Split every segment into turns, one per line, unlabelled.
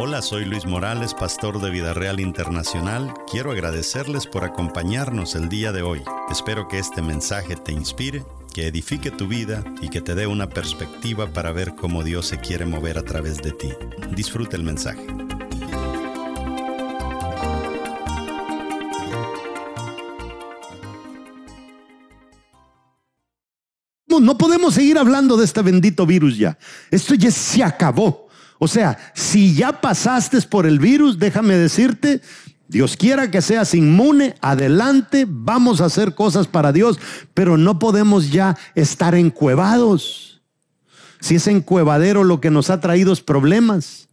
Hola, soy Luis Morales, pastor de Vida Real Internacional. Quiero agradecerles por acompañarnos el día de hoy. Espero que este mensaje te inspire, que edifique tu vida y que te dé una perspectiva para ver cómo Dios se quiere mover a través de ti. Disfruta el mensaje.
No podemos seguir hablando de este bendito virus ya. Esto ya se acabó. O sea, si ya pasaste por el virus, déjame decirte, Dios quiera que seas inmune, adelante, vamos a hacer cosas para Dios, pero no podemos ya estar encuevados. Si es encuevadero lo que nos ha traído es problemas.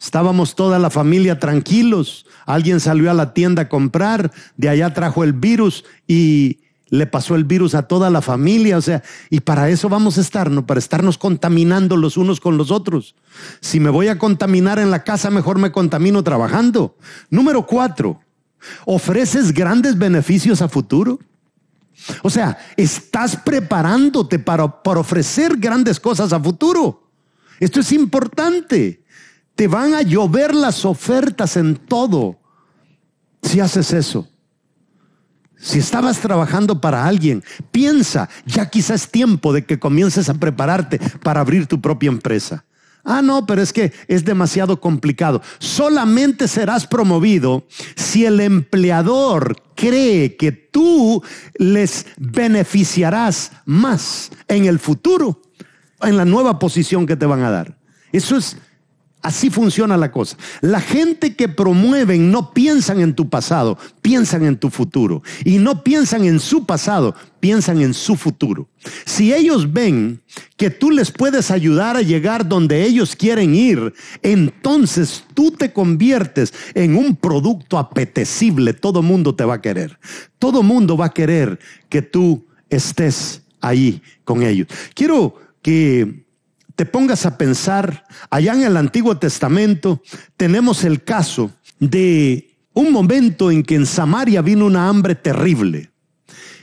Estábamos toda la familia tranquilos, alguien salió a la tienda a comprar, de allá trajo el virus y le pasó el virus a toda la familia, o sea, y para eso vamos a estar, ¿no? Para estarnos contaminando los unos con los otros. Si me voy a contaminar en la casa, mejor me contamino trabajando. Número cuatro, ¿ofreces grandes beneficios a futuro? O sea, estás preparándote para, para ofrecer grandes cosas a futuro. Esto es importante. Te van a llover las ofertas en todo si haces eso. Si estabas trabajando para alguien, piensa, ya quizás es tiempo de que comiences a prepararte para abrir tu propia empresa. Ah, no, pero es que es demasiado complicado. Solamente serás promovido si el empleador cree que tú les beneficiarás más en el futuro, en la nueva posición que te van a dar. Eso es Así funciona la cosa. La gente que promueven no piensan en tu pasado, piensan en tu futuro. Y no piensan en su pasado, piensan en su futuro. Si ellos ven que tú les puedes ayudar a llegar donde ellos quieren ir, entonces tú te conviertes en un producto apetecible. Todo mundo te va a querer. Todo mundo va a querer que tú estés ahí con ellos. Quiero que te pongas a pensar, allá en el Antiguo Testamento tenemos el caso de un momento en que en Samaria vino una hambre terrible.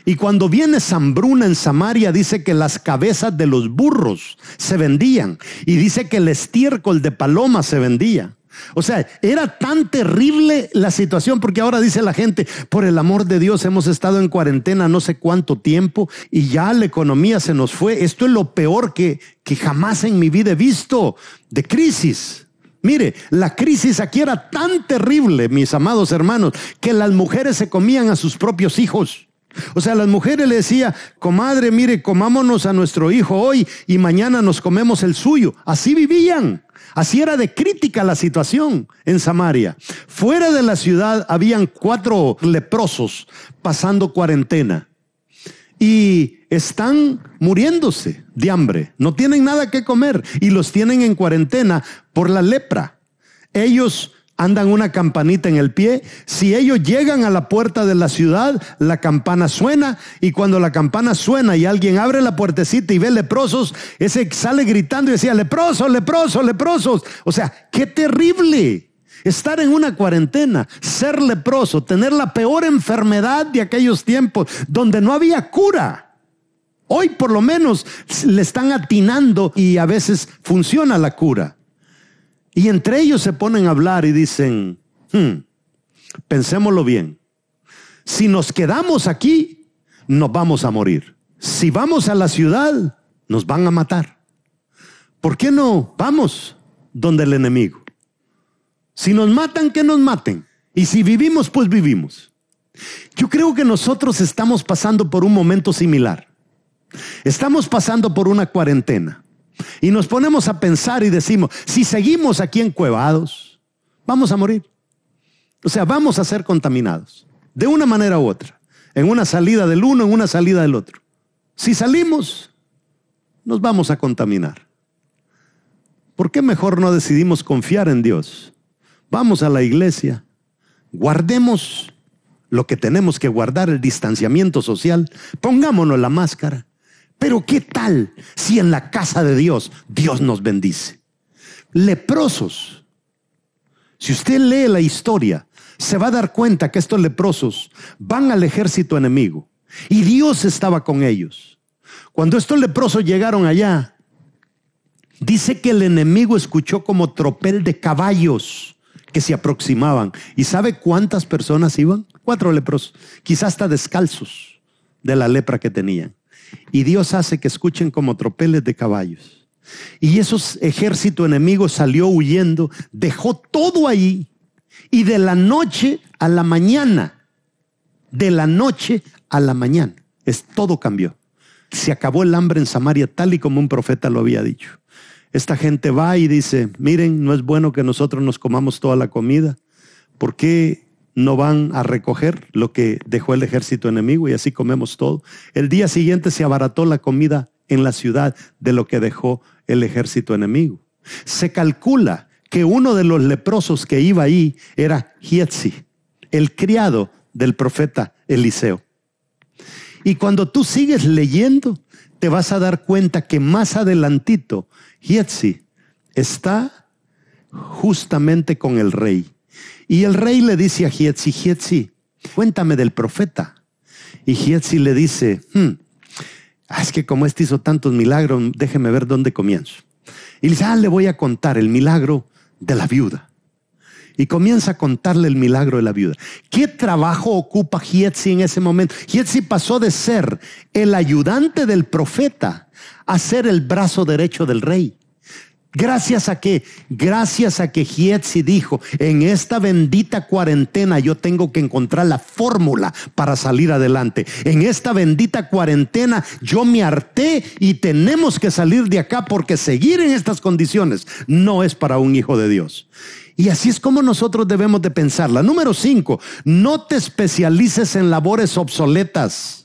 Y cuando viene Zambruna en Samaria, dice que las cabezas de los burros se vendían. Y dice que el estiércol de paloma se vendía. O sea, era tan terrible la situación porque ahora dice la gente, por el amor de Dios hemos estado en cuarentena no sé cuánto tiempo y ya la economía se nos fue. Esto es lo peor que, que jamás en mi vida he visto de crisis. Mire, la crisis aquí era tan terrible, mis amados hermanos, que las mujeres se comían a sus propios hijos. O sea, las mujeres le decía, comadre, mire, comámonos a nuestro hijo hoy y mañana nos comemos el suyo. Así vivían. Así era de crítica la situación en Samaria. Fuera de la ciudad habían cuatro leprosos pasando cuarentena y están muriéndose de hambre. No tienen nada que comer y los tienen en cuarentena por la lepra. Ellos andan una campanita en el pie. Si ellos llegan a la puerta de la ciudad, la campana suena y cuando la campana suena y alguien abre la puertecita y ve leprosos, ese sale gritando y decía, leprosos, leprosos, leprosos. O sea, qué terrible. Estar en una cuarentena, ser leproso, tener la peor enfermedad de aquellos tiempos donde no había cura. Hoy por lo menos le están atinando y a veces funciona la cura. Y entre ellos se ponen a hablar y dicen, hmm, pensémoslo bien, si nos quedamos aquí, nos vamos a morir. Si vamos a la ciudad, nos van a matar. ¿Por qué no vamos donde el enemigo? Si nos matan, que nos maten. Y si vivimos, pues vivimos. Yo creo que nosotros estamos pasando por un momento similar. Estamos pasando por una cuarentena. Y nos ponemos a pensar y decimos, si seguimos aquí encuevados, vamos a morir. O sea, vamos a ser contaminados, de una manera u otra, en una salida del uno, en una salida del otro. Si salimos, nos vamos a contaminar. ¿Por qué mejor no decidimos confiar en Dios? Vamos a la iglesia, guardemos lo que tenemos que guardar, el distanciamiento social, pongámonos la máscara pero ¿qué tal si en la casa de Dios Dios nos bendice? Leprosos. Si usted lee la historia, se va a dar cuenta que estos leprosos van al ejército enemigo y Dios estaba con ellos. Cuando estos leprosos llegaron allá, Dice que el enemigo escuchó como tropel de caballos que se aproximaban. ¿Y sabe cuántas personas iban? Cuatro leprosos, quizás hasta descalzos de la lepra que tenían. Y Dios hace que escuchen como tropeles de caballos. Y esos ejército enemigo salió huyendo, dejó todo ahí. Y de la noche a la mañana, de la noche a la mañana, es todo cambió. Se acabó el hambre en Samaria tal y como un profeta lo había dicho. Esta gente va y dice, miren, no es bueno que nosotros nos comamos toda la comida. ¿Por qué no van a recoger lo que dejó el ejército enemigo y así comemos todo? El día siguiente se abarató la comida en la ciudad de lo que dejó el ejército enemigo. Se calcula que uno de los leprosos que iba ahí era Hietzi, el criado del profeta Eliseo. Y cuando tú sigues leyendo, te vas a dar cuenta que más adelantito Hietzi está justamente con el rey. Y el rey le dice a Hietzi, Hietzi, cuéntame del profeta. Y Hietzi le dice, hmm, ah, es que como este hizo tantos milagros, déjeme ver dónde comienzo. Y le dice, ah, le voy a contar el milagro de la viuda. Y comienza a contarle el milagro de la viuda. ¿Qué trabajo ocupa Hietzi en ese momento? Hietzi pasó de ser el ayudante del profeta a ser el brazo derecho del rey. Gracias a qué? Gracias a que Hietzi dijo, en esta bendita cuarentena yo tengo que encontrar la fórmula para salir adelante. En esta bendita cuarentena yo me harté y tenemos que salir de acá porque seguir en estas condiciones no es para un hijo de Dios. Y así es como nosotros debemos de pensarla. Número cinco, no te especialices en labores obsoletas.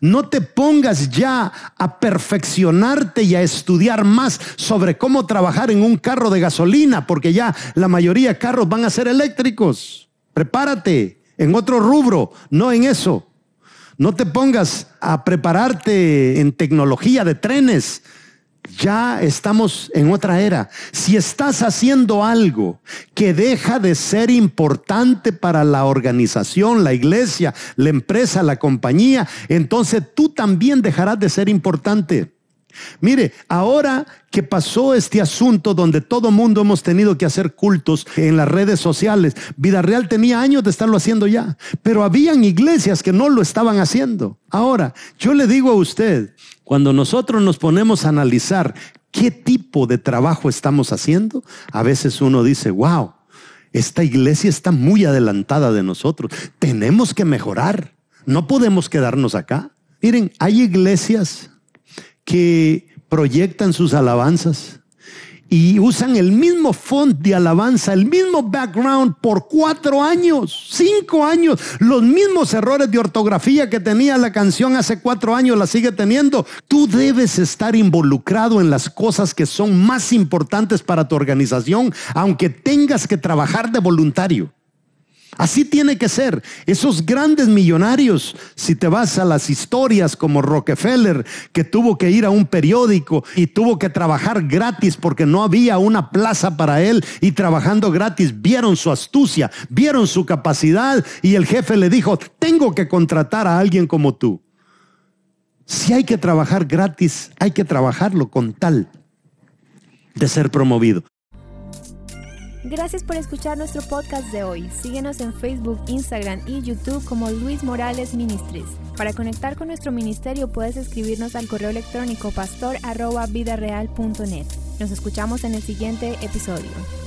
No te pongas ya a perfeccionarte y a estudiar más sobre cómo trabajar en un carro de gasolina, porque ya la mayoría de carros van a ser eléctricos. Prepárate en otro rubro, no en eso. No te pongas a prepararte en tecnología de trenes. Ya estamos en otra era. Si estás haciendo algo que deja de ser importante para la organización, la iglesia, la empresa, la compañía, entonces tú también dejarás de ser importante. Mire, ahora que pasó este asunto donde todo mundo hemos tenido que hacer cultos en las redes sociales, Vida Real tenía años de estarlo haciendo ya, pero habían iglesias que no lo estaban haciendo. Ahora, yo le digo a usted, cuando nosotros nos ponemos a analizar qué tipo de trabajo estamos haciendo, a veces uno dice, wow, esta iglesia está muy adelantada de nosotros. Tenemos que mejorar. No podemos quedarnos acá. Miren, hay iglesias que proyectan sus alabanzas y usan el mismo font de alabanza, el mismo background por cuatro años, cinco años. Los mismos errores de ortografía que tenía la canción hace cuatro años la sigue teniendo. Tú debes estar involucrado en las cosas que son más importantes para tu organización, aunque tengas que trabajar de voluntario. Así tiene que ser. Esos grandes millonarios, si te vas a las historias como Rockefeller, que tuvo que ir a un periódico y tuvo que trabajar gratis porque no había una plaza para él y trabajando gratis vieron su astucia, vieron su capacidad y el jefe le dijo, tengo que contratar a alguien como tú. Si hay que trabajar gratis, hay que trabajarlo con tal de ser promovido.
Gracias por escuchar nuestro podcast de hoy. Síguenos en Facebook, Instagram y YouTube como Luis Morales Ministries. Para conectar con nuestro ministerio puedes escribirnos al correo electrónico pastor.vidareal.net. Nos escuchamos en el siguiente episodio.